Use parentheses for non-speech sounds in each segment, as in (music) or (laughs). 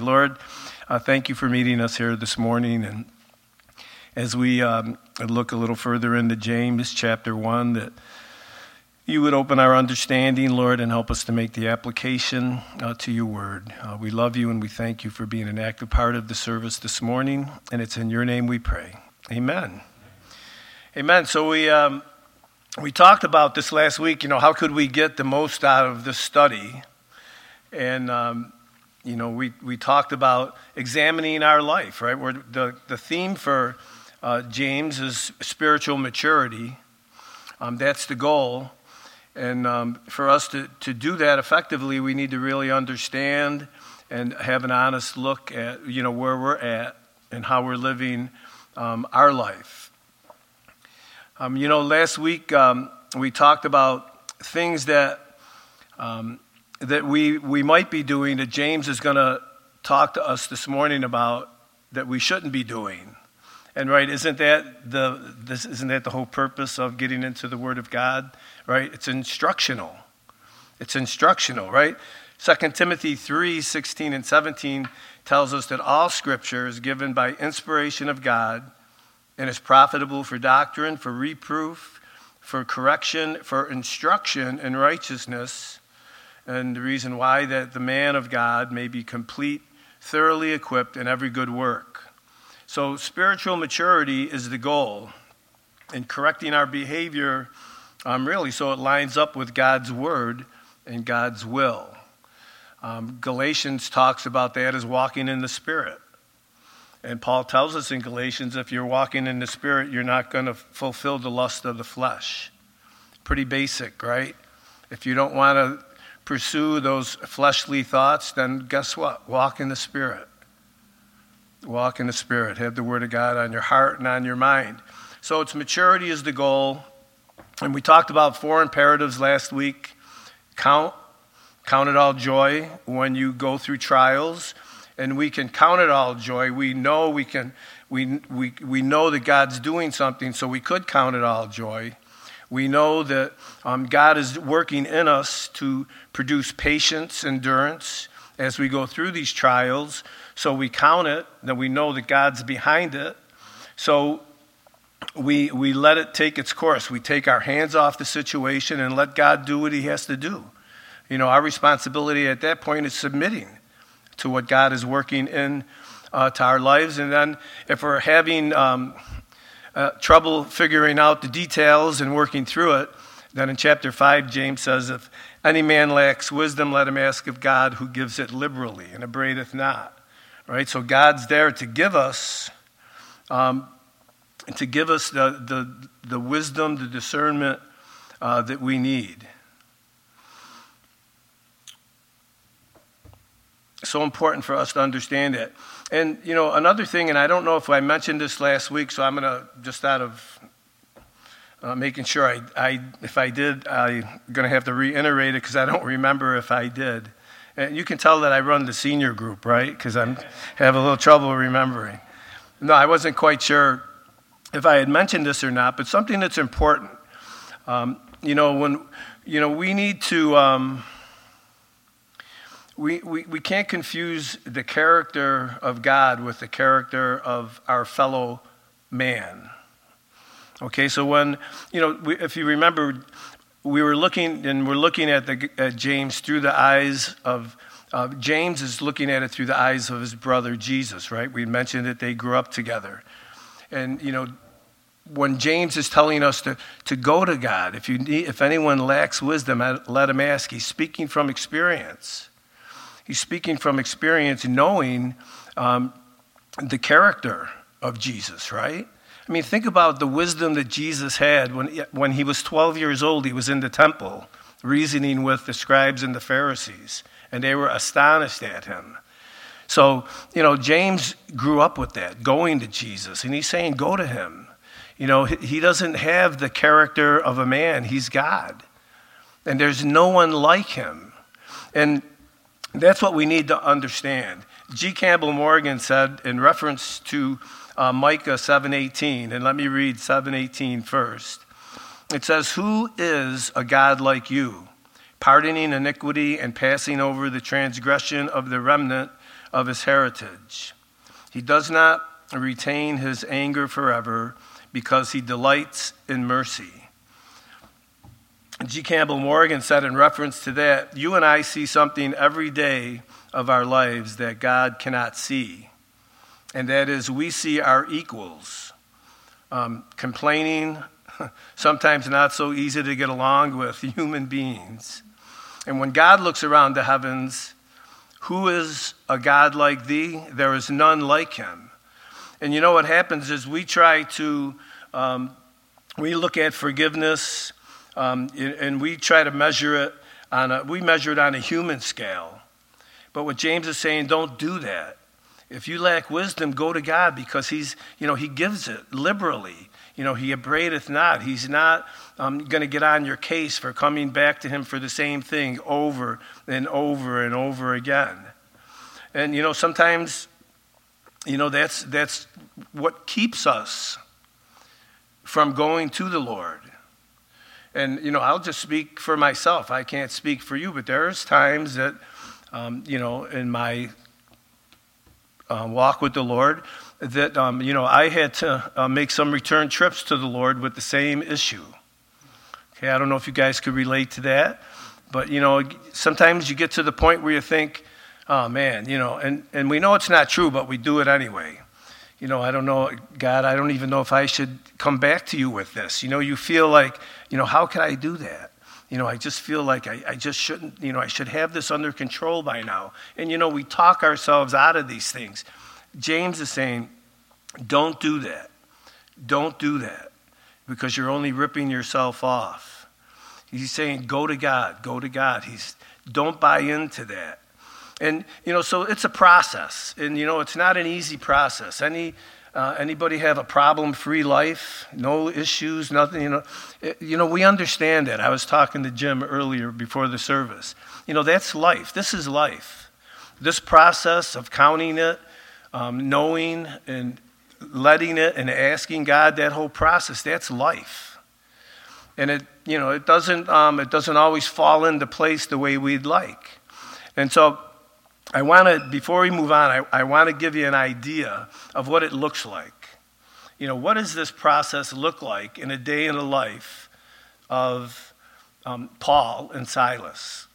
Lord, uh, thank you for meeting us here this morning. And as we um, look a little further into James chapter 1, that you would open our understanding, Lord, and help us to make the application uh, to your word. Uh, we love you and we thank you for being an active part of the service this morning. And it's in your name we pray. Amen. Amen. So we. Um, we talked about this last week, you know, how could we get the most out of this study? And, um, you know, we, we talked about examining our life, right? Where the, the theme for uh, James is spiritual maturity. Um, that's the goal. And um, for us to, to do that effectively, we need to really understand and have an honest look at, you know, where we're at and how we're living um, our life. Um, you know, last week um, we talked about things that um, that we we might be doing that James is going to talk to us this morning about that we shouldn't be doing. And right, isn't that the this isn't that the whole purpose of getting into the Word of God? Right, it's instructional. It's instructional, right? 2 Timothy 3 16 and 17 tells us that all scripture is given by inspiration of God and is profitable for doctrine, for reproof, for correction, for instruction in righteousness. And the reason why that the man of God may be complete, thoroughly equipped in every good work. So, spiritual maturity is the goal in correcting our behavior, um, really, so it lines up with God's word and God's will. Um, Galatians talks about that as walking in the Spirit. And Paul tells us in Galatians if you're walking in the Spirit, you're not going to fulfill the lust of the flesh. Pretty basic, right? If you don't want to pursue those fleshly thoughts, then guess what? Walk in the Spirit. Walk in the Spirit. Have the Word of God on your heart and on your mind. So it's maturity is the goal. And we talked about four imperatives last week count, count it all joy when you go through trials and we can count it all joy. We know we can we, we, we know that God's doing something, so we could count it all joy. We know that um, God is working in us to produce patience, endurance as we go through these trials. So we count it, that we know that God's behind it. So we, we let it take its course. We take our hands off the situation and let God do what He has to do. You know, our responsibility at that point is submitting to what God is working in uh, to our lives. And then if we're having um, uh, trouble figuring out the details and working through it, then in chapter 5, James says, If any man lacks wisdom, let him ask of God who gives it liberally and upbraideth not. Right? So God's there to give us. Um, to give us the, the, the wisdom, the discernment uh, that we need. so important for us to understand it. And, you know, another thing, and I don't know if I mentioned this last week, so I'm going to, just out of uh, making sure I, I, if I did, I'm going to have to reiterate it because I don't remember if I did. And you can tell that I run the senior group, right? Because I have a little trouble remembering. No, I wasn't quite sure if I had mentioned this or not, but something that's important. Um, you know, when, you know, we need to, um, we, we, we can't confuse the character of God with the character of our fellow man. Okay, so when, you know, we, if you remember, we were looking and we're looking at, the, at James through the eyes of, uh, James is looking at it through the eyes of his brother Jesus, right? We mentioned that they grew up together. And, you know, when James is telling us to, to go to God, if, you need, if anyone lacks wisdom, let him ask. He's speaking from experience. He's speaking from experience, knowing um, the character of Jesus, right? I mean, think about the wisdom that Jesus had when, when he was 12 years old. He was in the temple reasoning with the scribes and the Pharisees, and they were astonished at him. So, you know, James grew up with that, going to Jesus, and he's saying, Go to him. You know, he doesn't have the character of a man, he's God. And there's no one like him. And that's what we need to understand. G. Campbell Morgan said in reference to uh, Micah 7:18, and let me read 7:18 first. It says, "Who is a God like you, pardoning iniquity and passing over the transgression of the remnant of his heritage. He does not retain his anger forever because he delights in mercy. G. Campbell Morgan said in reference to that, You and I see something every day of our lives that God cannot see, and that is we see our equals um, complaining, (laughs) sometimes not so easy to get along with human beings. And when God looks around the heavens, who is a God like thee? There is none like him. And you know what happens is we try to, um, we look at forgiveness um, and we try to measure it on a, we measure it on a human scale. But what James is saying, don't do that. If you lack wisdom, go to God because He's, you know, He gives it liberally. You know, He upbraideth not. He's not um, going to get on your case for coming back to Him for the same thing over and over and over again. And, you know, sometimes, you know, that's, that's what keeps us from going to the Lord. And, you know, I'll just speak for myself. I can't speak for you, but there's times that, um, you know, in my uh, walk with the Lord, that, um, you know, I had to uh, make some return trips to the Lord with the same issue. Okay, I don't know if you guys could relate to that, but, you know, sometimes you get to the point where you think, oh man, you know, and, and we know it's not true, but we do it anyway you know, I don't know, God, I don't even know if I should come back to you with this. You know, you feel like, you know, how can I do that? You know, I just feel like I, I just shouldn't, you know, I should have this under control by now. And, you know, we talk ourselves out of these things. James is saying, don't do that. Don't do that because you're only ripping yourself off. He's saying, go to God, go to God. He's, don't buy into that. And, you know, so it's a process. And, you know, it's not an easy process. Any, uh, anybody have a problem free life? No issues, nothing, you know. It, you know, we understand that. I was talking to Jim earlier before the service. You know, that's life. This is life. This process of counting it, um, knowing and letting it and asking God, that whole process, that's life. And it, you know, it doesn't, um, it doesn't always fall into place the way we'd like. And so I want to, before we move on, I, I want to give you an idea of what it looks like. You know, what does this process look like in a day in the life of um, Paul and Silas?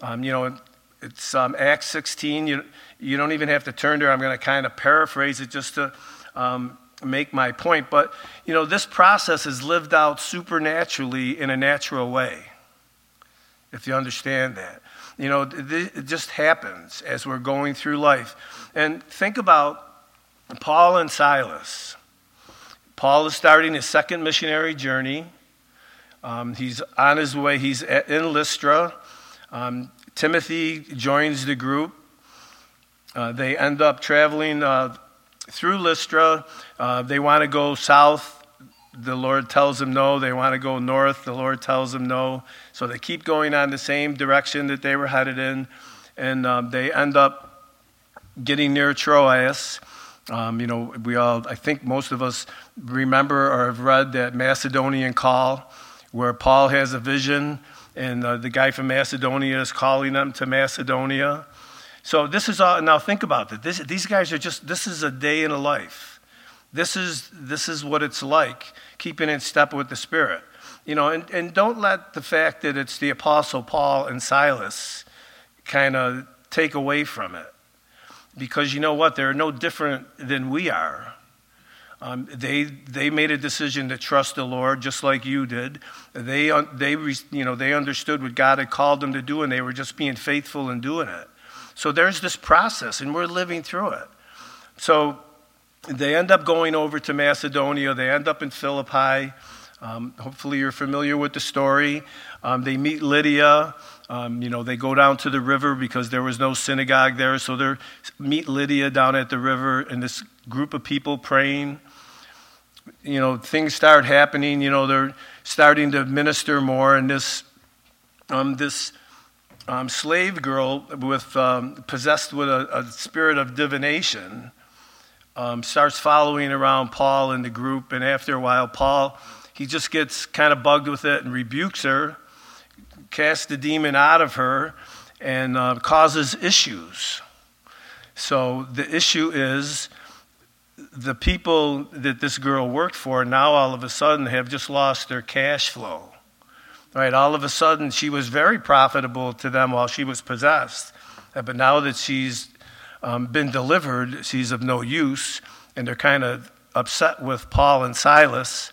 Um, you know, it's um, Acts 16. You, you don't even have to turn there. I'm going to kind of paraphrase it just to um, make my point. But, you know, this process is lived out supernaturally in a natural way, if you understand that. You know, it just happens as we're going through life. And think about Paul and Silas. Paul is starting his second missionary journey. Um, he's on his way, he's in Lystra. Um, Timothy joins the group. Uh, they end up traveling uh, through Lystra. Uh, they want to go south the Lord tells them no. They want to go north. The Lord tells them no. So they keep going on the same direction that they were headed in. And um, they end up getting near Troas. Um, you know, we all, I think most of us remember or have read that Macedonian call where Paul has a vision and uh, the guy from Macedonia is calling them to Macedonia. So this is all, now think about it. This, these guys are just, this is a day in a life. This is, this is what it's like keeping in step with the Spirit. You know, and, and don't let the fact that it's the Apostle Paul and Silas kind of take away from it. Because you know what? They're no different than we are. Um, they, they made a decision to trust the Lord just like you did. They, they, you know, they understood what God had called them to do, and they were just being faithful in doing it. So there's this process, and we're living through it. So they end up going over to Macedonia. They end up in Philippi. Um, hopefully, you're familiar with the story. Um, they meet Lydia. Um, you know, they go down to the river because there was no synagogue there. So they meet Lydia down at the river, and this group of people praying. You know, things start happening. You know, they're starting to minister more, and this um, this um, slave girl with um, possessed with a, a spirit of divination starts following around Paul and the group, and after a while, Paul he just gets kind of bugged with it and rebukes her, casts the demon out of her, and uh, causes issues. So the issue is the people that this girl worked for now all of a sudden have just lost their cash flow. Right? All of a sudden, she was very profitable to them while she was possessed. Uh, but now that she's um, been delivered, she's of no use, and they're kind of upset with Paul and Silas.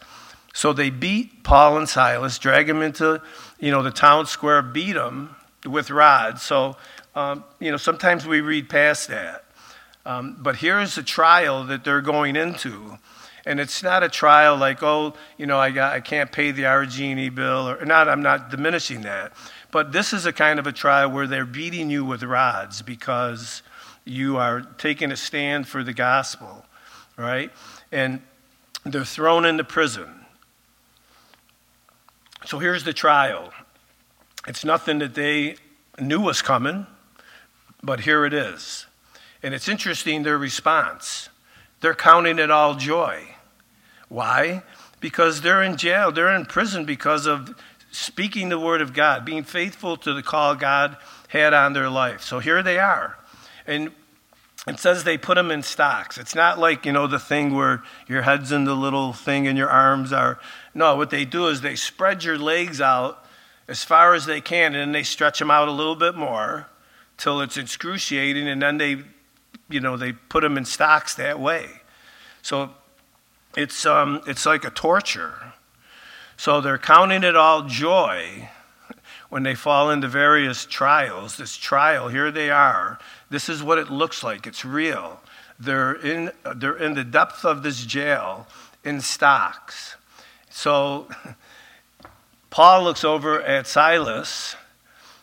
So they beat Paul and Silas, drag them into, you know, the town square, beat them with rods. So, um, you know, sometimes we read past that. Um, but here's a trial that they're going into. And it's not a trial like, oh, you know, I, got, I can't pay the Argini bill, or not, I'm not diminishing that. But this is a kind of a trial where they're beating you with rods because you are taking a stand for the gospel, right? And they're thrown into prison. So here's the trial. It's nothing that they knew was coming, but here it is. And it's interesting their response. They're counting it all joy. Why? Because they're in jail, they're in prison because of speaking the word of God, being faithful to the call God had on their life. So here they are. And it says they put them in stocks. It's not like, you know, the thing where your head's in the little thing and your arms are. No, what they do is they spread your legs out as far as they can and then they stretch them out a little bit more till it's excruciating and then they you know, they put them in stocks that way. So it's, um, it's like a torture. So they're counting it all joy when they fall into various trials. This trial, here they are. This is what it looks like. It's real. They're in, they're in the depth of this jail in stocks. So (laughs) Paul looks over at Silas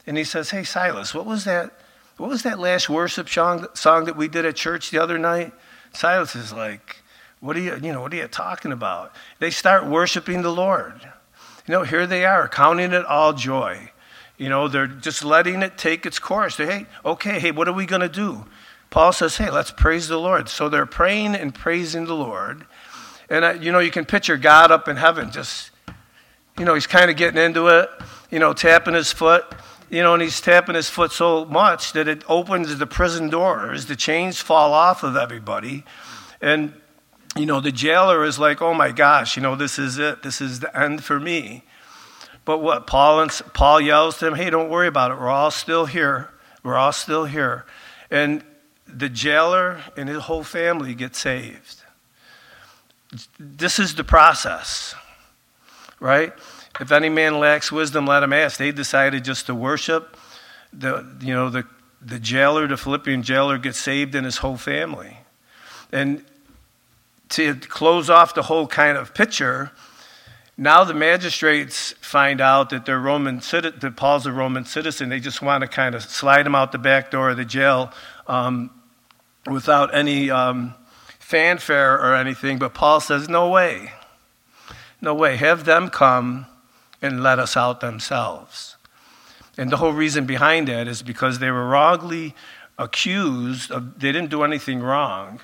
and he says, Hey, Silas, what was that? What was that last worship song, that we did at church the other night? Silas is like, what are you, you know, what are you talking about? They start worshiping the Lord. You know, here they are, counting it all joy. You know, they're just letting it take its course. They, hey, okay, hey, what are we going to do? Paul says, hey, let's praise the Lord. So they're praying and praising the Lord. And, you know, you can picture God up in heaven just, you know, he's kind of getting into it, you know, tapping his foot you know, and he's tapping his foot so much that it opens the prison doors. The chains fall off of everybody. And, you know, the jailer is like, oh my gosh, you know, this is it. This is the end for me. But what Paul, and, Paul yells to him, hey, don't worry about it. We're all still here. We're all still here. And the jailer and his whole family get saved. This is the process, right? If any man lacks wisdom, let him ask. They decided just to worship. The, you know, the, the jailer, the Philippian jailer, gets saved and his whole family. And to close off the whole kind of picture, now the magistrates find out that they're Roman that Paul's a Roman citizen. They just want to kind of slide him out the back door of the jail um, without any um, fanfare or anything. But Paul says, "No way, no way. Have them come and let us out themselves. And the whole reason behind that is because they were wrongly accused of, they didn't do anything wrong.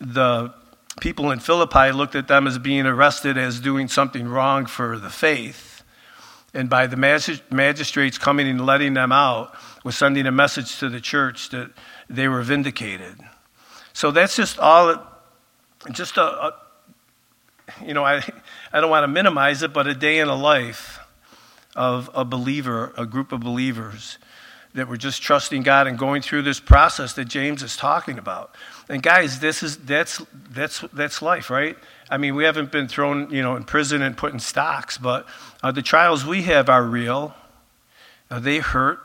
The people in Philippi looked at them as being arrested as doing something wrong for the faith. And by the magistrates coming and letting them out, was sending a message to the church that they were vindicated. So that's just all, just a, a you know, I, I don't want to minimize it, but a day in the life of a believer, a group of believers that were just trusting God and going through this process that James is talking about. And guys, this is that's that's that's life, right? I mean, we haven't been thrown, you know, in prison and put in stocks, but uh, the trials we have are real. Uh, they hurt.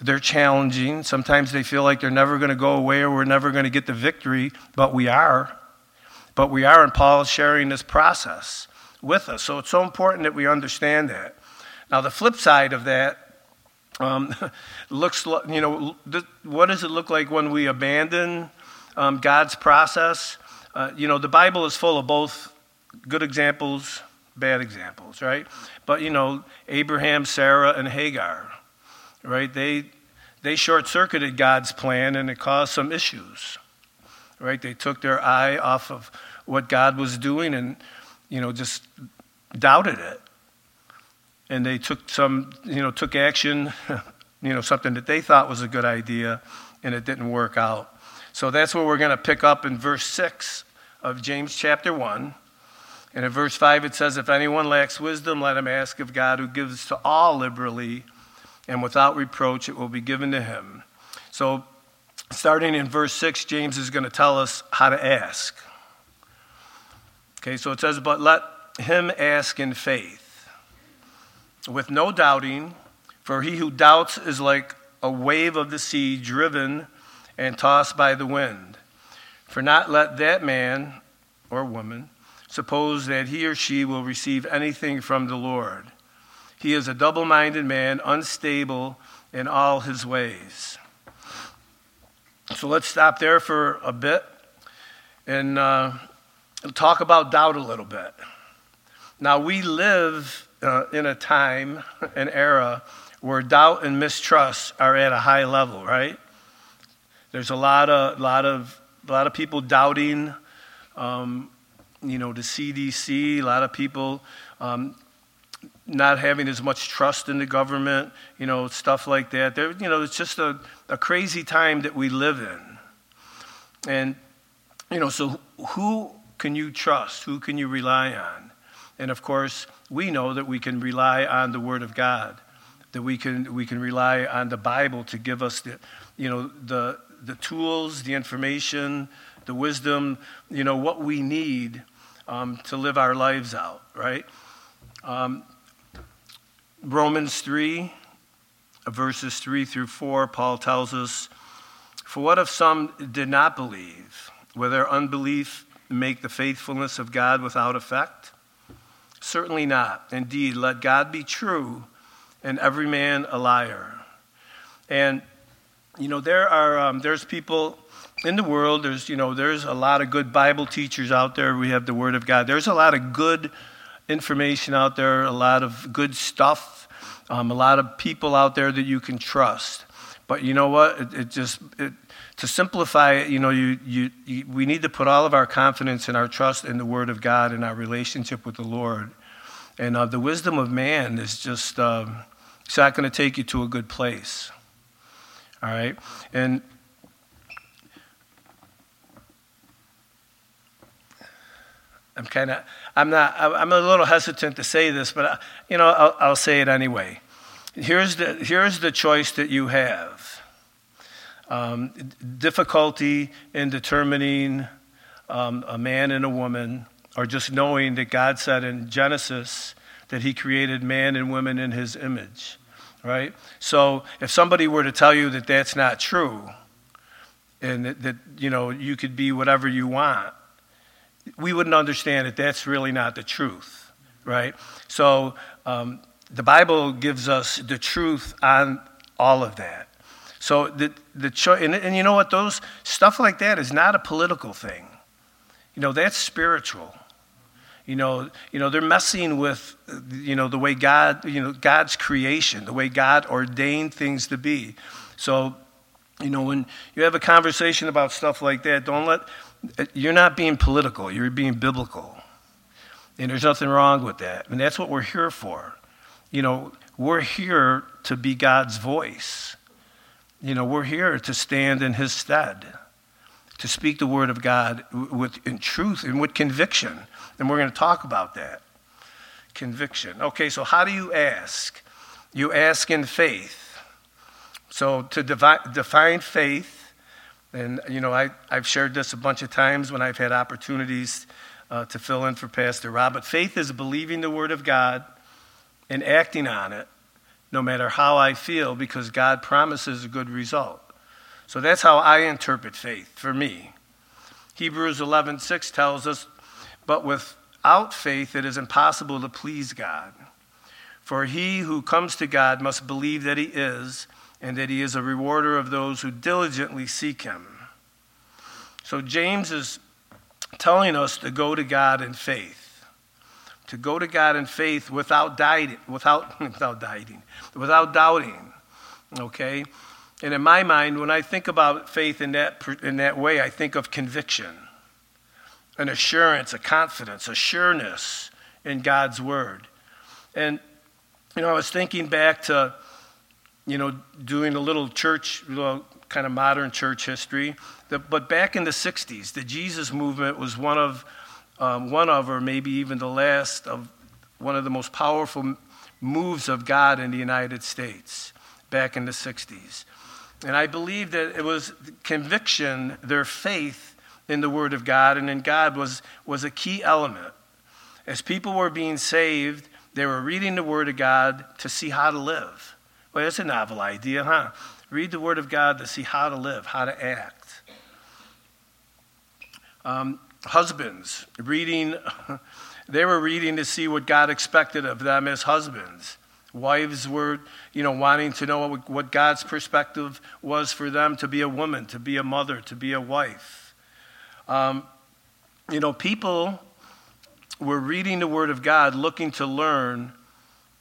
They're challenging. Sometimes they feel like they're never going to go away or we're never going to get the victory, but we are. But we are, and Paul is sharing this process with us. So it's so important that we understand that. Now, the flip side of that um, (laughs) looks, you know, what does it look like when we abandon um, God's process? Uh, you know, the Bible is full of both good examples, bad examples, right? But, you know, Abraham, Sarah, and Hagar, right? They, they short circuited God's plan and it caused some issues right? They took their eye off of what God was doing and, you know, just doubted it. And they took some, you know, took action, (laughs) you know, something that they thought was a good idea, and it didn't work out. So that's what we're going to pick up in verse 6 of James chapter 1. And in verse 5, it says, If anyone lacks wisdom, let him ask of God, who gives to all liberally, and without reproach it will be given to him. So, starting in verse 6, James is going to tell us how to ask. Okay, so it says, But let him ask in faith, with no doubting, for he who doubts is like a wave of the sea driven and tossed by the wind. For not let that man or woman suppose that he or she will receive anything from the Lord. He is a double minded man, unstable in all his ways. So let's stop there for a bit and uh, talk about doubt a little bit. Now, we live uh, in a time, an era, where doubt and mistrust are at a high level, right? There's a lot of, lot of, a lot of people doubting, um, you know, the CDC, a lot of people um, not having as much trust in the government, you know, stuff like that. There, you know, it's just a, a crazy time that we live in. And, you know, so who can you trust? Who can you rely on? And of course, we know that we can rely on the Word of God, that we can, we can rely on the Bible to give us the, you know, the, the tools, the information, the wisdom, you know, what we need um, to live our lives out, right? Um, Romans 3, verses 3 through 4, Paul tells us, For what if some did not believe? Will their unbelief make the faithfulness of God without effect? Certainly not. Indeed, let God be true and every man a liar. And, you know, there are, um, there's people in the world, there's, you know, there's a lot of good Bible teachers out there. We have the Word of God. There's a lot of good information out there, a lot of good stuff, um, a lot of people out there that you can trust. But you know what? It, it just it, to simplify it, you know, you, you, you, we need to put all of our confidence and our trust in the Word of God and our relationship with the Lord. And uh, the wisdom of man is just uh, it's not going to take you to a good place. All right, and I'm kind of, I'm not, I'm a little hesitant to say this, but, I, uh, you know, I'll, I'll say it anyway. Here's the, here's the choice that you have um, difficulty in determining um, a man and a woman, or just knowing that God said in Genesis that He created man and woman in His image, right? So if somebody were to tell you that that's not true, and that, that you know you could be whatever you want, we wouldn't understand that that's really not the truth, right? So um, the Bible gives us the truth on all of that. So the the cho- and, and you know what? Those stuff like that is not a political thing. You know, that's spiritual. You know, you know they're messing with you know the way God, you know, God's creation, the way God ordained things to be. So, you know, when you have a conversation about stuff like that, don't let you're not being political, you're being biblical. And there's nothing wrong with that. And that's what we're here for. You know, we're here to be God's voice. You know, we're here to stand in His stead, to speak the word of God with in truth and with conviction. And we're going to talk about that. Conviction. Okay, so how do you ask? You ask in faith. So to devi- define faith, and, you know, I, I've shared this a bunch of times when I've had opportunities uh, to fill in for Pastor Rob. But faith is believing the Word of God and acting on it, no matter how I feel, because God promises a good result. So that's how I interpret faith for me. Hebrews 11:6 tells us, "But without faith it is impossible to please God. For he who comes to God must believe that he is, and that he is a rewarder of those who diligently seek him. So James is telling us to go to God in faith. To go to God in faith without doubting, without, (laughs) without doubting, without doubting. Okay? And in my mind, when I think about faith in that, in that way, I think of conviction, an assurance, a confidence, a sureness in God's word. And, you know, I was thinking back to you know, doing a little church, little kind of modern church history. But back in the 60s, the Jesus movement was one of, um, one of, or maybe even the last of one of the most powerful moves of God in the United States back in the 60s. And I believe that it was conviction, their faith in the Word of God and in God was, was a key element. As people were being saved, they were reading the Word of God to see how to live. Well, that's a novel idea, huh? Read the Word of God to see how to live, how to act. Um, husbands, reading, (laughs) they were reading to see what God expected of them as husbands. Wives were, you know, wanting to know what, God's perspective was for them to be a woman, to be a mother, to be a wife. Um, you know, people were reading the Word of God looking to learn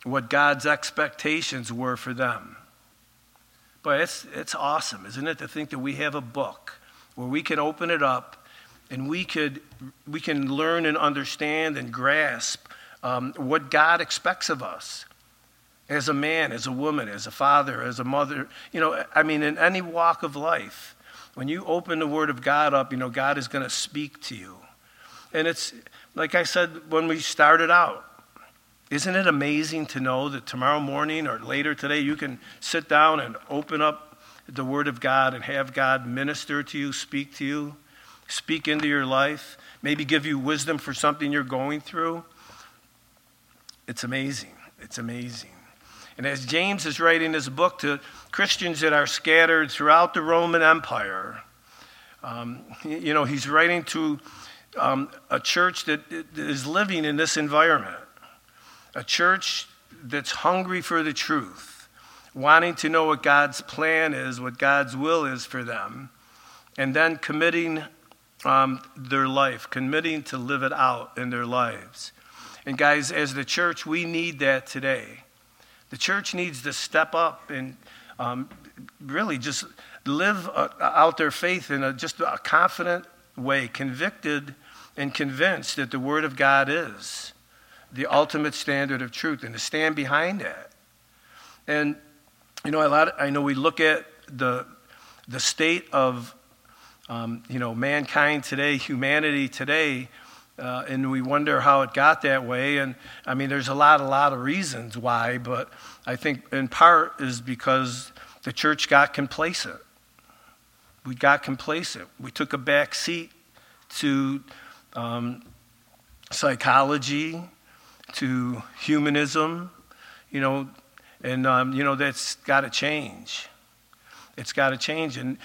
what God's expectations were for them. But it's, it's awesome, isn't it, to think that we have a book where we can open it up and we, could, we can learn and understand and grasp um, what God expects of us as a man, as a woman, as a father, as a mother. You know, I mean, in any walk of life, when you open the Word of God up, you know, God is going to speak to you. And it's, like I said when we started out, isn't it amazing to know that tomorrow morning or later today you can sit down and open up the Word of God and have God minister to you, speak to you, speak into your life, maybe give you wisdom for something you're going through? It's amazing. It's amazing. And as James is writing this book to Christians that are scattered throughout the Roman Empire, um, you know, he's writing to um, a church that is living in this environment, a church that's hungry for the truth, wanting to know what God's plan is, what God's will is for them, and then committing um, their life, committing to live it out in their lives. And guys, as the church, we need that today. The church needs to step up and um, really just live uh, out their faith in a, just a confident way, convicted and convinced that the Word of God is the ultimate standard of truth and to stand behind that. And, you know, a lot of, I know we look at the, the state of, um, you know, mankind today, humanity today, uh, and we wonder how it got that way. And I mean, there's a lot, a lot of reasons why, but I think in part is because the church got complacent. We got complacent. We took a back seat to um, psychology, to humanism, you know, and, um, you know, that's got to change. It's got to change. And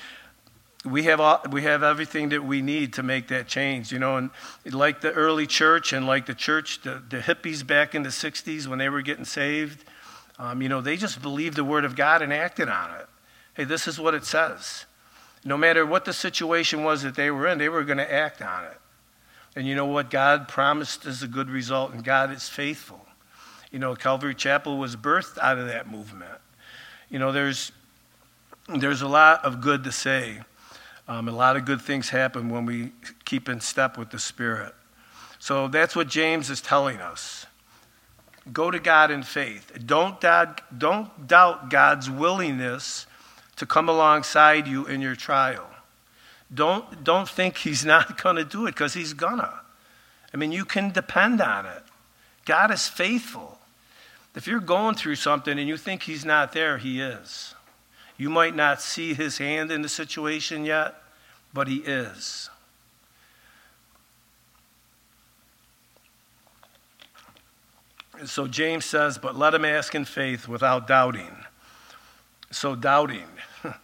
we have, all, we have everything that we need to make that change, you know. And like the early church and like the church, the, the hippies back in the 60s when they were getting saved, um, you know, they just believed the Word of God and acted on it. Hey, this is what it says. No matter what the situation was that they were in, they were going to act on it. And you know what? God promised us a good result, and God is faithful. You know, Calvary Chapel was birthed out of that movement. You know, there's, there's a lot of good to say. Um, a lot of good things happen when we keep in step with the Spirit. So that's what James is telling us. Go to God in faith. Don't doubt, don't doubt God's willingness to come alongside you in your trial. Don't, don't think he's (laughs) not going to do it because he's going to. I mean, you can depend on it. God is faithful. If you're going through something and you think he's not there, he is. You might not see his hand in the situation yet, but he is. And so James says, but let him ask in faith without doubting. So doubting. (laughs)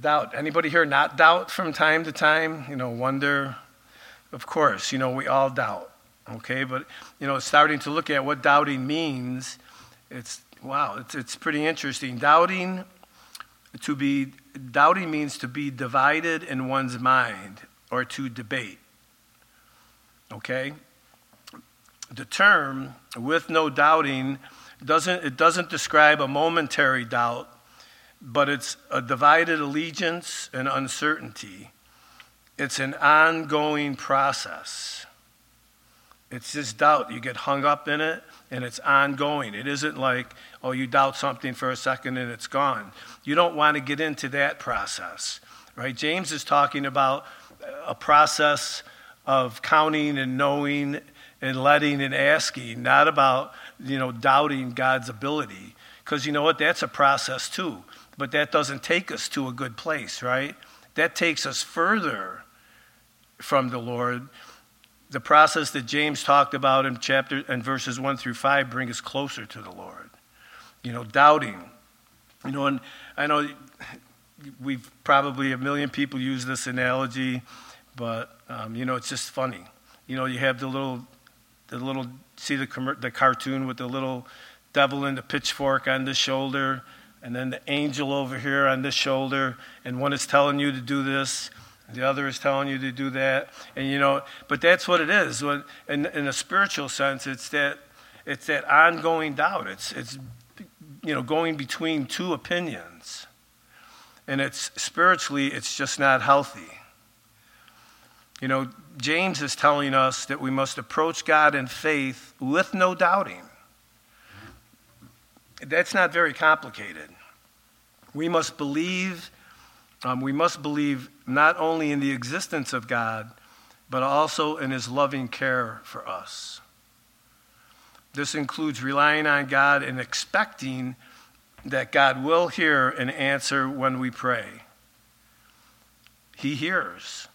doubt. Anybody here not doubt from time to time? You know, wonder. Of course, you know, we all doubt. Okay, but you know, starting to look at what doubting means, it's wow, it's it's pretty interesting. Doubting to be doubting means to be divided in one's mind or to debate. Okay? The term with no doubting doesn't it doesn't describe a momentary doubt but it's a divided allegiance and uncertainty. It's an ongoing process. It's just doubt. You get hung up in it and it's ongoing. It isn't like, oh, you doubt something for a second and it's gone. You don't want to get into that process, right? James is talking about a process of counting and knowing and letting and asking, not about, you know, doubting God's ability. Because you know what? That's a process too. But that doesn't take us to a good place, right? That takes us further from the Lord the process that James talked about in chapter and verses 1 through 5 bring us closer to the Lord. You know, doubting. You know, and I know we've probably a million people use this analogy, but um, you know, it's just funny. You know, you have the little, the little, see the the cartoon with the little devil and the pitchfork on this shoulder, and then the angel over here on this shoulder, and one is telling you to do this, the other is telling you to do that. And you know, but that's what it is. When, in, in a spiritual sense, it's that it's that ongoing doubt. It's it's you know going between two opinions. And it's spiritually it's just not healthy. You know, James is telling us that we must approach God in faith with no doubting. That's not very complicated. We must believe um, we must believe not only in the existence of God, but also in his loving care for us. This includes relying on God and expecting that God will hear and answer when we pray. He hears.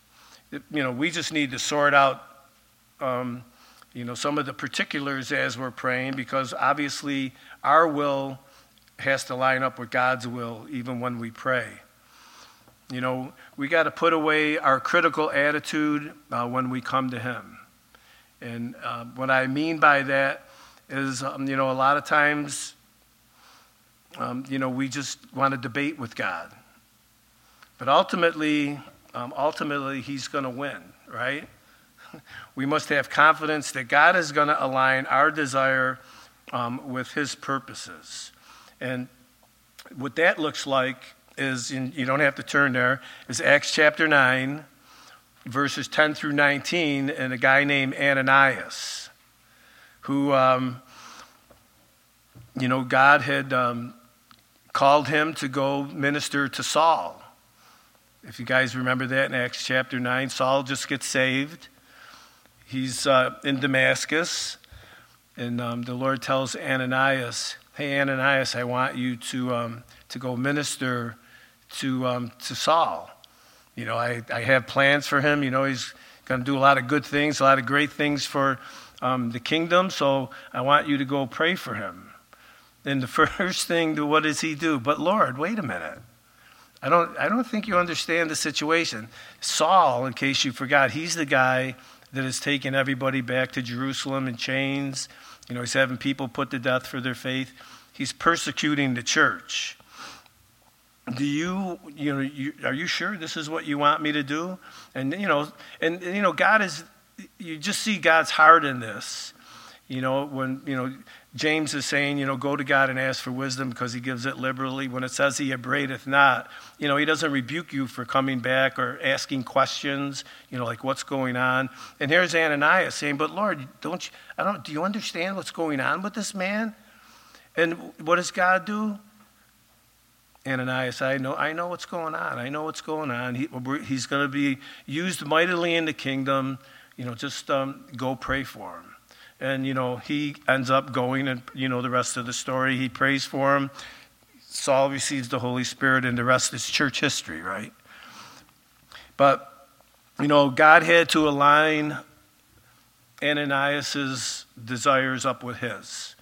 You know, we just need to sort out, um, you know, some of the particulars as we're praying because obviously our will has to line up with God's will even when we pray. You know, we got to put away our critical attitude uh, when we come to Him. And uh, what I mean by that is, um, you know, a lot of times, um, you know, we just want to debate with God. But ultimately, um, ultimately, He's going to win, right? (laughs) we must have confidence that God is going to align our desire um, with His purposes. And what that looks like is, in, you don't have to turn there, is Acts chapter 9, verses 10 through 19, and a guy named Ananias, who, um, you know, God had um, called him to go minister to Saul. If you guys remember that in Acts chapter 9, Saul just gets saved. He's uh, in Damascus, and um, the Lord tells Ananias, Hey, Ananias, I want you to, um, to go minister to, um, to Saul. You know, I, I have plans for him. You know, he's going to do a lot of good things, a lot of great things for um, the kingdom. So I want you to go pray for him. And the (laughs) first thing, what does he do? But Lord, wait a minute. I don't, I don't think you understand the situation. Saul, in case you forgot, he's the guy that has taken everybody back to Jerusalem in chains. You know, he's having people put to death for their faith. He's persecuting the church do you you know you, are you sure this is what you want me to do? And you know and, and, you know god is you just see god's heart in this. You know when you know james is saying you know go to god and ask for wisdom because he gives it liberally. When it says he upbraideth not you know he doesn't rebuke you for coming back or asking questions you know like what's going on. And here's ananias saying but lord don't you i don't do you understand what's going on with this man? And what does god do Ananias, I know, I know what's going on. I know what's going on. He, he's going to be used mightily in the kingdom. You know, just um, go pray for him. And, you know, he ends up going, and, you know, the rest of the story, he prays for him. Saul receives the Holy Spirit, and the rest is church history, right? But, you know, God had to align Ananias's desires up with his.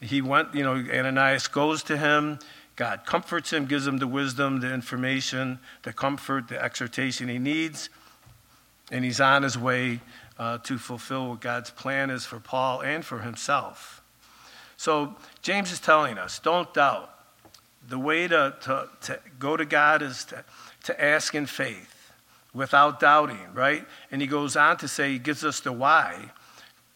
He went, you know, Ananias goes to him God comforts him, gives him the wisdom, the information, the comfort, the exhortation he needs, and he's on his way uh, to fulfill what God's plan is for Paul and for himself. So James is telling us don't doubt. The way to, to, to go to God is to, to ask in faith without doubting, right? And he goes on to say, he gives us the why.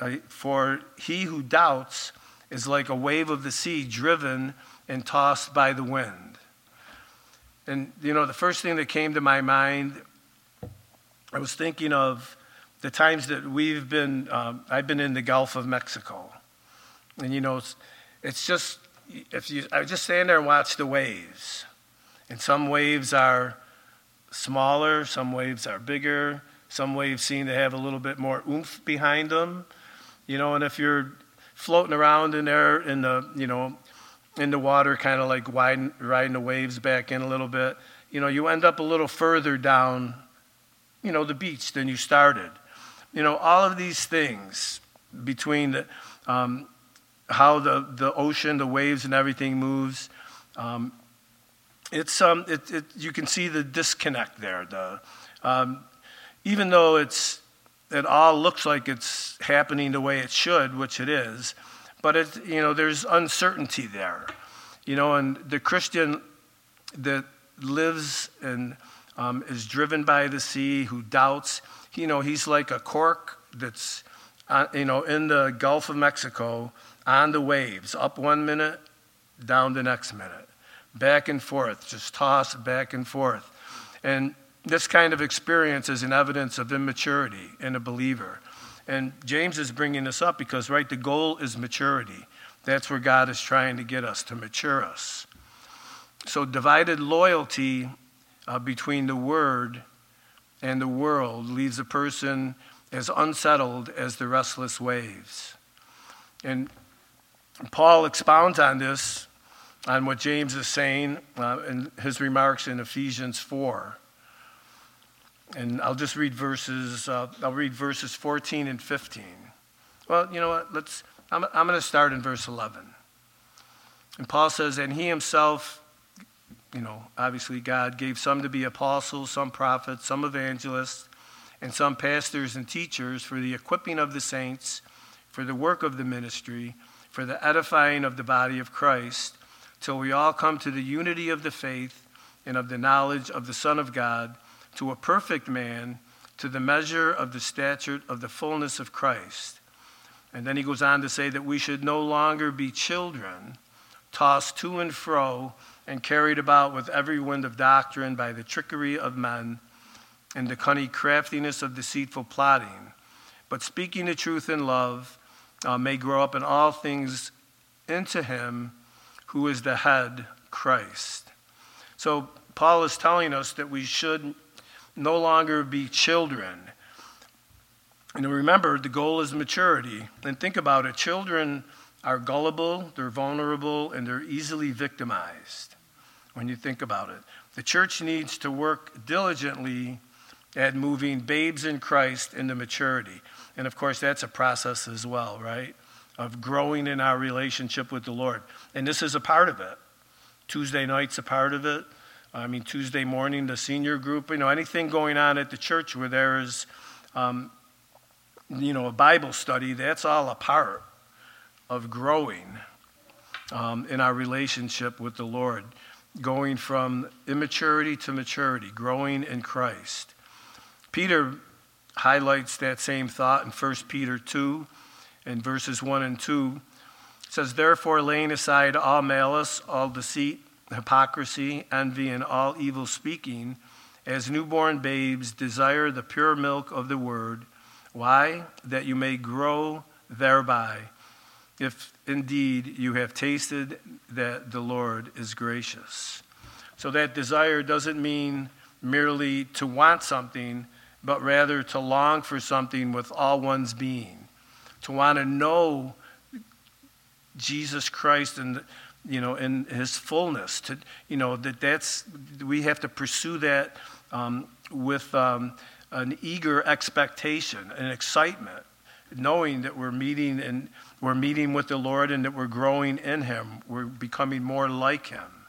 Uh, for he who doubts is like a wave of the sea driven and tossed by the wind. And, you know, the first thing that came to my mind, I was thinking of the times that we've been, um, I've been in the Gulf of Mexico. And you know, it's, it's just, if you, I just stand there and watch the waves. And some waves are smaller, some waves are bigger, some waves seem to have a little bit more oomph behind them. You know, and if you're floating around in there in the, you know, in the water, kind of like riding, riding the waves back in a little bit, you know, you end up a little further down, you know, the beach than you started. You know, all of these things between the, um, how the, the ocean, the waves, and everything moves. Um, it's, um, it, it, you can see the disconnect there. The, um, even though it's, it all looks like it's happening the way it should, which it is, but it, you know, there's uncertainty there. You know, and the Christian that lives and um, is driven by the sea, who doubts, you know, he's like a cork that's, uh, you know, in the Gulf of Mexico on the waves, up one minute, down the next minute, back and forth, just tossed back and forth. And this kind of experience is an evidence of immaturity in a believer. And James is bringing this up because, right, the goal is maturity. That's where God is trying to get us, to mature us. So, divided loyalty uh, between the Word and the world leaves a person as unsettled as the restless waves. And Paul expounds on this, on what James is saying uh, in his remarks in Ephesians 4. And I'll just read verses, uh, I'll read verses 14 and 15. Well, you know what? Let's, I'm, I'm going to start in verse 11. And Paul says, And he himself, you know, obviously God gave some to be apostles, some prophets, some evangelists, and some pastors and teachers for the equipping of the saints, for the work of the ministry, for the edifying of the body of Christ, till we all come to the unity of the faith and of the knowledge of the Son of God to a perfect man, to the measure of the stature of the fullness of Christ. And then he goes on to say that we should no longer be children, tossed to and fro and carried about with every wind of doctrine by the trickery of men and the cunning craftiness of deceitful plotting, but speaking the truth in love, uh, may grow up in all things into him who is the head, Christ. So Paul is telling us that we should no longer be children. And remember, the goal is maturity. And think about it children are gullible, they're vulnerable, and they're easily victimized when you think about it. The church needs to work diligently at moving babes in Christ into maturity. And of course, that's a process as well, right? Of growing in our relationship with the Lord. And this is a part of it. Tuesday night's a part of it. I mean, Tuesday morning, the senior group, you know, anything going on at the church where there is, um, you know, a Bible study, that's all a part of growing um, in our relationship with the Lord, going from immaturity to maturity, growing in Christ. Peter highlights that same thought in 1 Peter 2 in verses 1 and 2. It says, Therefore, laying aside all malice, all deceit, hypocrisy, envy, and all evil speaking, as newborn babes desire the pure milk of the word. Why? That you may grow thereby, if indeed you have tasted that the Lord is gracious. So that desire doesn't mean merely to want something, but rather to long for something with all one's being, to want to know Jesus Christ and you know, in his fullness. To, you know, that that's, we have to pursue that um, with um, an eager expectation, an excitement, knowing that we're meeting and we're meeting with the Lord and that we're growing in him. We're becoming more like him.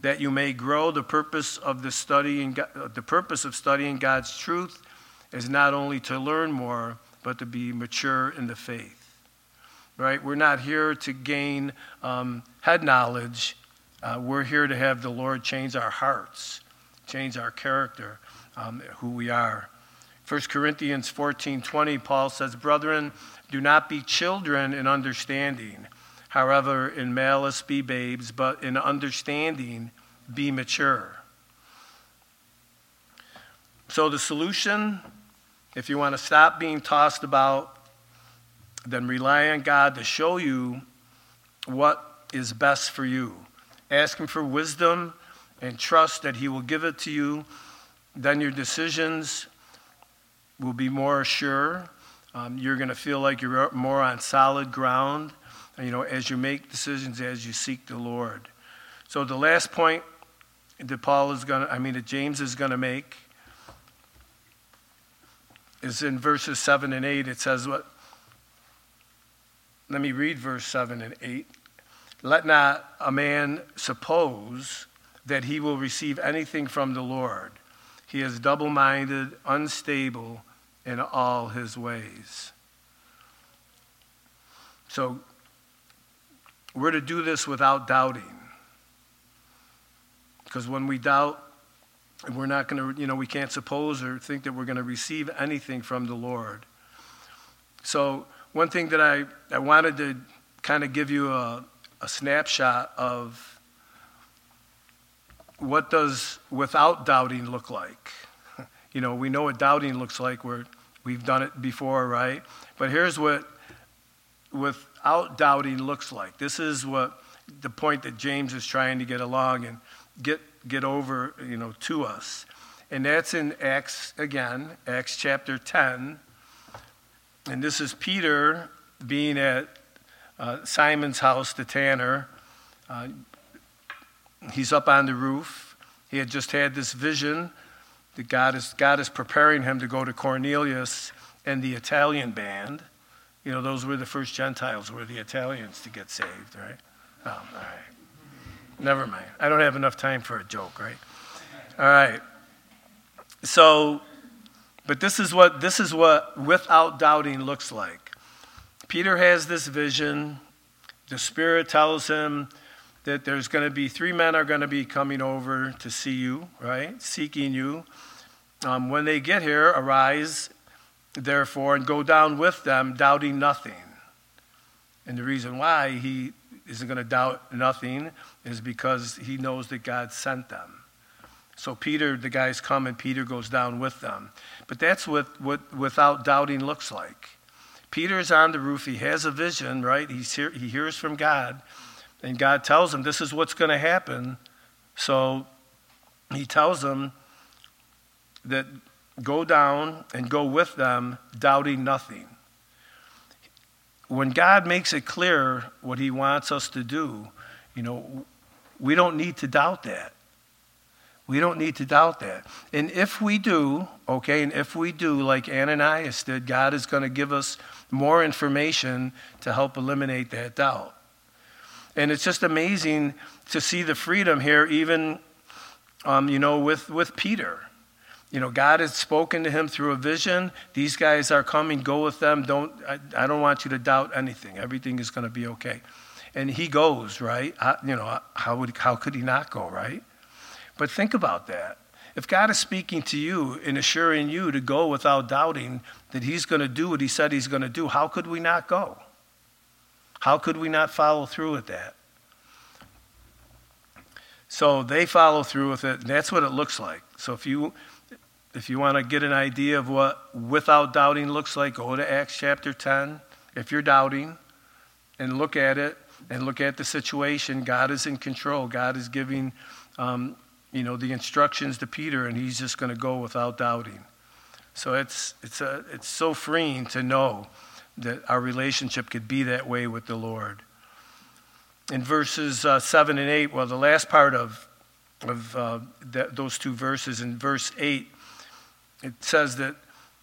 That you may grow the purpose of the study studying, the purpose of studying God's truth is not only to learn more, but to be mature in the faith right? We're not here to gain um, head knowledge. Uh, we're here to have the Lord change our hearts, change our character, um, who we are. 1 Corinthians 14 20, Paul says, Brethren, do not be children in understanding. However, in malice be babes, but in understanding be mature. So the solution if you want to stop being tossed about, then rely on God to show you what is best for you. Ask Him for wisdom and trust that He will give it to you. Then your decisions will be more sure. Um, you're going to feel like you're more on solid ground, you know, as you make decisions, as you seek the Lord. So the last point that Paul is going to, I mean, that James is going to make is in verses 7 and 8. It says, what? Let me read verse 7 and 8. Let not a man suppose that he will receive anything from the Lord. He is double minded, unstable in all his ways. So, we're to do this without doubting. Because when we doubt, we're not going to, you know, we can't suppose or think that we're going to receive anything from the Lord. So, one thing that I, I wanted to kind of give you a, a snapshot of what does without doubting look like. (laughs) You know, we know what doubting looks like. Where we've done it before, right? But here's what without doubting looks like. This is what the point that James is trying to get along and get get over, you know, to us. And that's in Acts again, Acts chapter 10. And this is Peter being at uh, Simon's house, the tanner. Uh, he's up on the roof. He had just had this vision that God is, God is preparing him to go to Cornelius and the Italian band. You know, those were the first Gentiles, were the Italians to get saved, right? Oh, all right. Never mind. I don't have enough time for a joke, right? All right. So, but this is what this is what without doubting looks like. Peter has this vision. The Spirit tells him that there's going to be three men are going to be coming over to see you, right? Seeking you. Um, when they get here, arise, therefore, and go down with them, doubting nothing. And the reason why he isn't going to doubt nothing is because he knows that God sent them. So Peter, the guys come and Peter goes down with them. But that's what, what without doubting looks like. Peter's on the roof. He has a vision, right? He's hear, he hears from God. And God tells him this is what's going to happen. So he tells them that go down and go with them, doubting nothing. When God makes it clear what he wants us to do, you know, we don't need to doubt that. We don't need to doubt that. And if we do, okay, and if we do, like Ananias did, God is going to give us more information to help eliminate that doubt. And it's just amazing to see the freedom here, even, um, you know, with, with Peter. You know, God has spoken to him through a vision. These guys are coming. Go with them. Don't. I, I don't want you to doubt anything. Everything is going to be okay and he goes, right? you know, how, would, how could he not go, right? But think about that. If God is speaking to you and assuring you to go without doubting that he's going to do what he said he's going to do, how could we not go? How could we not follow through with that? So they follow through with it, and that's what it looks like. So if you if you want to get an idea of what without doubting looks like, go to Acts chapter 10 if you're doubting and look at it and look at the situation. God is in control. God is giving, um, you know, the instructions to Peter, and he's just going to go without doubting. So it's, it's, a, it's so freeing to know that our relationship could be that way with the Lord. In verses uh, 7 and 8, well, the last part of, of uh, that, those two verses, in verse 8, it says that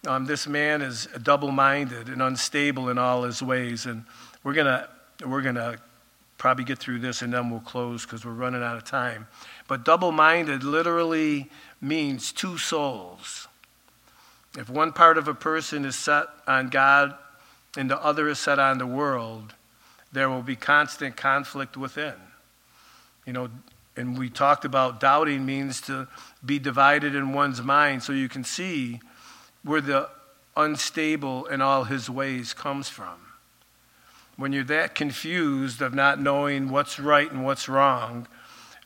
um, this man is double minded and unstable in all his ways. And we're going to we're going to probably get through this and then we'll close because we're running out of time. But double minded literally means two souls. If one part of a person is set on God and the other is set on the world, there will be constant conflict within. You know, and we talked about doubting means to be divided in one's mind so you can see where the unstable in all his ways comes from when you're that confused of not knowing what's right and what's wrong,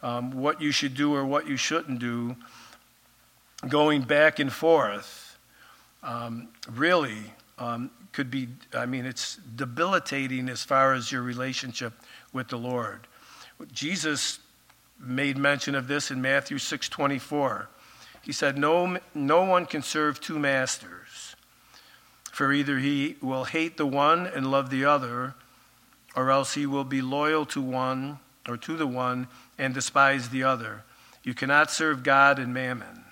um, what you should do or what you shouldn't do, going back and forth, um, really um, could be, I mean, it's debilitating as far as your relationship with the Lord. Jesus made mention of this in Matthew 6:24. He said, no, no one can serve two masters, for either he will hate the one and love the other, or else he will be loyal to one or to the one and despise the other. You cannot serve God and mammon.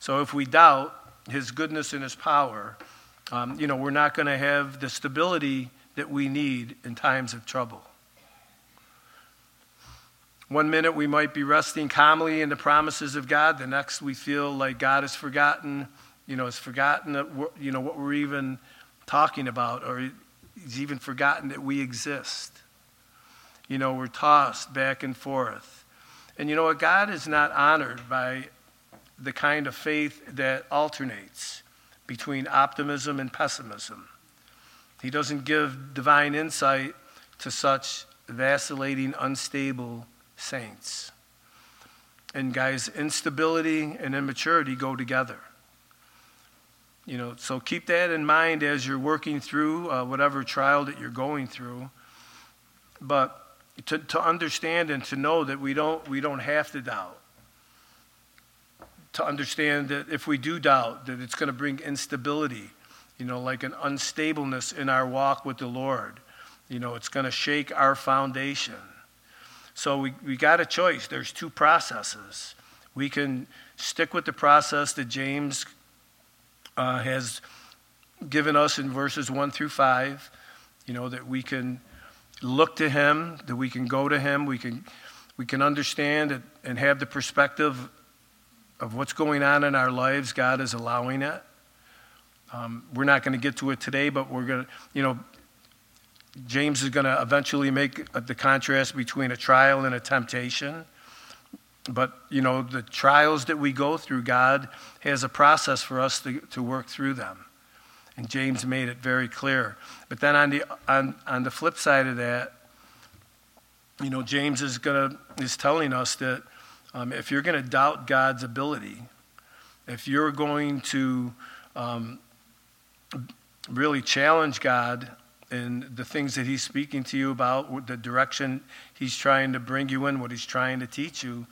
So if we doubt his goodness and his power, um, you know, we're not going to have the stability that we need in times of trouble. One minute we might be resting calmly in the promises of God. The next we feel like God has forgotten, you know, has forgotten you know what we're even talking about, or He's even forgotten that we exist. You know, we're tossed back and forth. And you know what? God is not honored by the kind of faith that alternates between optimism and pessimism. He doesn't give divine insight to such vacillating, unstable saints. And guys, instability and immaturity go together. You know, so keep that in mind as you're working through uh, whatever trial that you're going through. But to, to understand and to know that we don't, we don't have to doubt. To understand that if we do doubt, that it's going to bring instability, you know, like an unstableness in our walk with the Lord. You know, it's going to shake our foundation. So we, we got a choice. There's two processes. We can stick with the process that James uh, has given us in verses 1 through 5, you know, that we can look to him, that we can go to him, we can, we can understand and have the perspective of what's going on in our lives. God is allowing it. Um, we're not going to get to it today, but we're going to, you know, James is going to eventually make the contrast between a trial and a temptation. But, you know, the trials that we go through, God has a process for us to, to work through them. And James made it very clear. But then on the, on, on the flip side of that, you know, James is, gonna, is telling us that um, if you're going to doubt God's ability, if you're going to um, really challenge God and the things that he's speaking to you about, the direction he's trying to bring you in, what he's trying to teach you,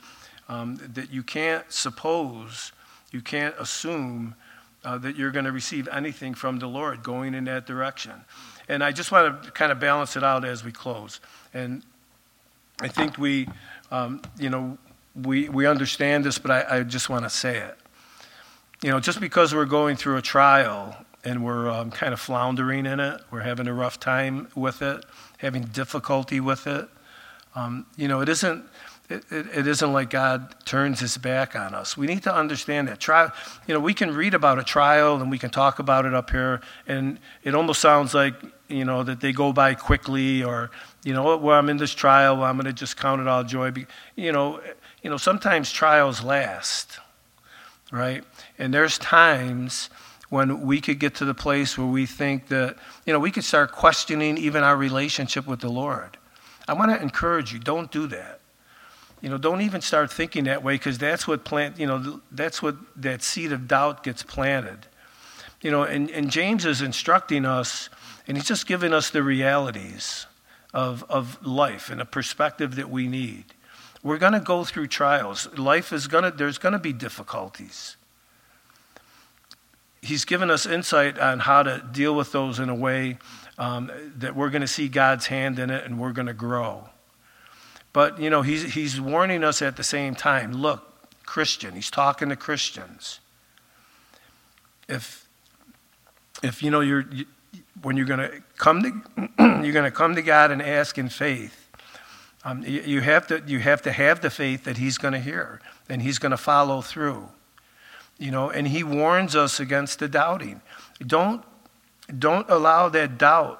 um, that you can't suppose, you can't assume uh, that you're going to receive anything from the Lord going in that direction. And I just want to kind of balance it out as we close. And I think we, um, you know, we, we understand this, but I, I just want to say it. You know, just because we're going through a trial and we're um, kind of floundering in it. We're having a rough time with it, having difficulty with it. Um, you know, it isn't. It, it, it isn't like God turns his back on us. We need to understand that. Trial, you know, we can read about a trial and we can talk about it up here, and it almost sounds like, you know, that they go by quickly or, you know, oh, well, I'm in this trial, well, I'm going to just count it all joy. You know, you know, sometimes trials last, right? And there's times when we could get to the place where we think that, you know, we could start questioning even our relationship with the Lord. I want to encourage you, don't do that. You know, don't even start thinking that way because that's what plant, you know, that's what that seed of doubt gets planted. You know, and, and James is instructing us, and he's just giving us the realities of, of life and a perspective that we need. We're going to go through trials. Life is going to, there's going to be difficulties he's given us insight on how to deal with those in a way um, that we're going to see God's hand in it and we're going to grow. But, you know, he's, he's warning us at the same time look, Christian, he's talking to Christians. If, if you know, you're, you, when you're going to come to, (clears throat) you're going to come to God and ask in faith, um, you, you, have to, you have to have the faith that he's going to hear and he's going to follow through. You know, and he warns us against the doubting. Don't, don't allow that doubt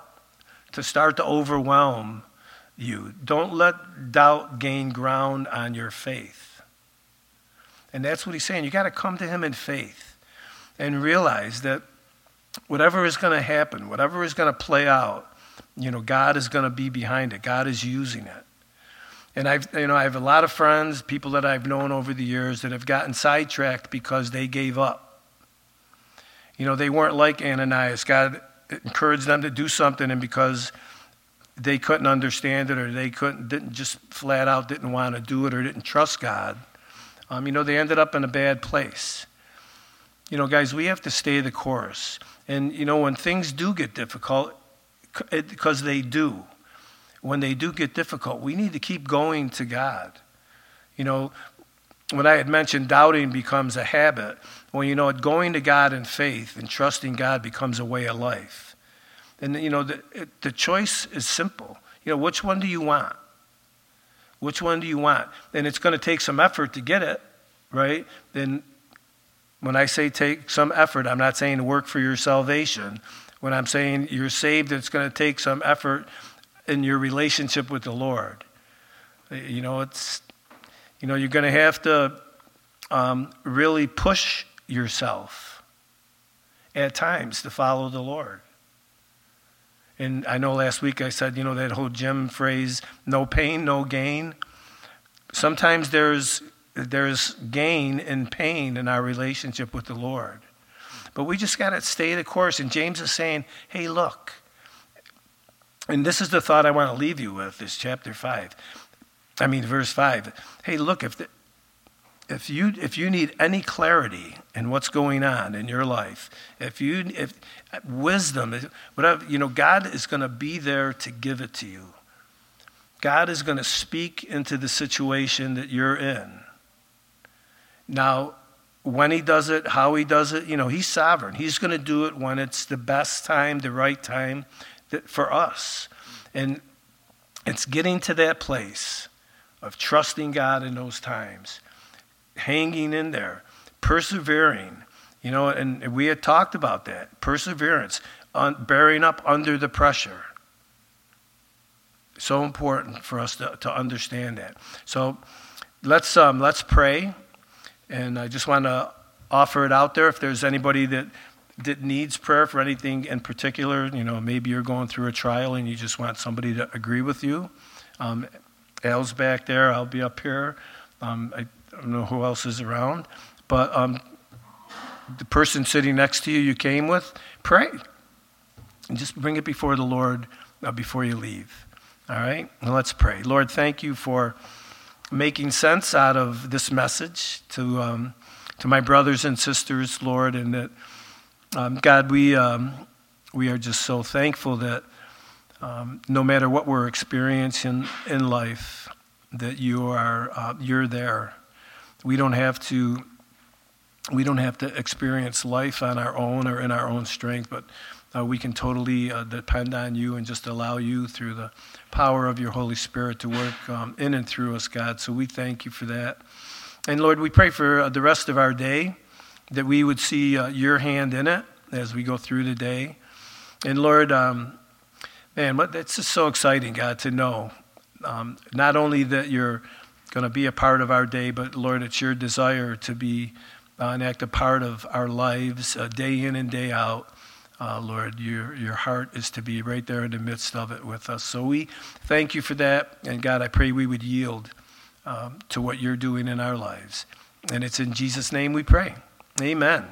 to start to overwhelm you. Don't let doubt gain ground on your faith. And that's what he's saying. You got to come to him in faith and realize that whatever is going to happen, whatever is going to play out, you know, God is going to be behind it. God is using it. And I've, you know, I have a lot of friends, people that I've known over the years that have gotten sidetracked because they gave up. You know, they weren't like Ananias. God encouraged them to do something, and because they couldn't understand it or they couldn't, didn't just flat out didn't want to do it or didn't trust God, um, you know, they ended up in a bad place. You know, guys, we have to stay the course. And, you know, when things do get difficult, because they do, when they do get difficult, we need to keep going to God. You know, when I had mentioned doubting becomes a habit, well, you know, going to God in faith and trusting God becomes a way of life. And, you know, the, the choice is simple. You know, which one do you want? Which one do you want? And it's going to take some effort to get it, right? Then when I say take some effort, I'm not saying work for your salvation. When I'm saying you're saved, it's going to take some effort in your relationship with the Lord. You know, it's you know, you're going to have to um, really push yourself at times to follow the Lord. And I know last week I said, you know, that whole gym phrase, no pain, no gain. Sometimes there's, there's gain and pain in our relationship with the Lord. But we just got to stay the course. And James is saying, hey, look. And this is the thought I want to leave you with, is chapter 5. I mean, verse 5. Hey, look, if, the, if, you, if you need any clarity in what's going on in your life, if you, if wisdom, whatever, you know, God is going to be there to give it to you. God is going to speak into the situation that you're in. Now, when he does it, how he does it, you know, he's sovereign. He's going to do it when it's the best time, the right time for us. And it's getting to that place of trusting God in those times, hanging in there, persevering. You know, and we had talked about that perseverance, on, bearing up under the pressure. So important for us to, to understand that. So let's, um, let's pray. And I just want to offer it out there if there's anybody that, that needs prayer for anything in particular. You know, maybe you're going through a trial and you just want somebody to agree with you. Um, Al's back there. I'll be up here. Um, I don't know who else is around. But um, the person sitting next to you, you came with, pray. And just bring it before the Lord uh, before you leave. All right? Well, let's pray. Lord, thank you for making sense out of this message to, um, to my brothers and sisters, Lord, and that, um, God, we, um, we are just so thankful that um, no matter what we're experiencing in life, that you are uh, you're there. We don't have to we don't have to experience life on our own or in our own strength, but uh, we can totally uh, depend on you and just allow you through the power of your Holy Spirit to work um, in and through us, God. So we thank you for that. And Lord, we pray for uh, the rest of our day that we would see uh, your hand in it as we go through the day. And Lord, um, Man, it's just so exciting, God, to know um, not only that you're going to be a part of our day, but Lord, it's your desire to be uh, an active part of our lives uh, day in and day out. Uh, Lord, your, your heart is to be right there in the midst of it with us. So we thank you for that. And God, I pray we would yield um, to what you're doing in our lives. And it's in Jesus' name we pray. Amen.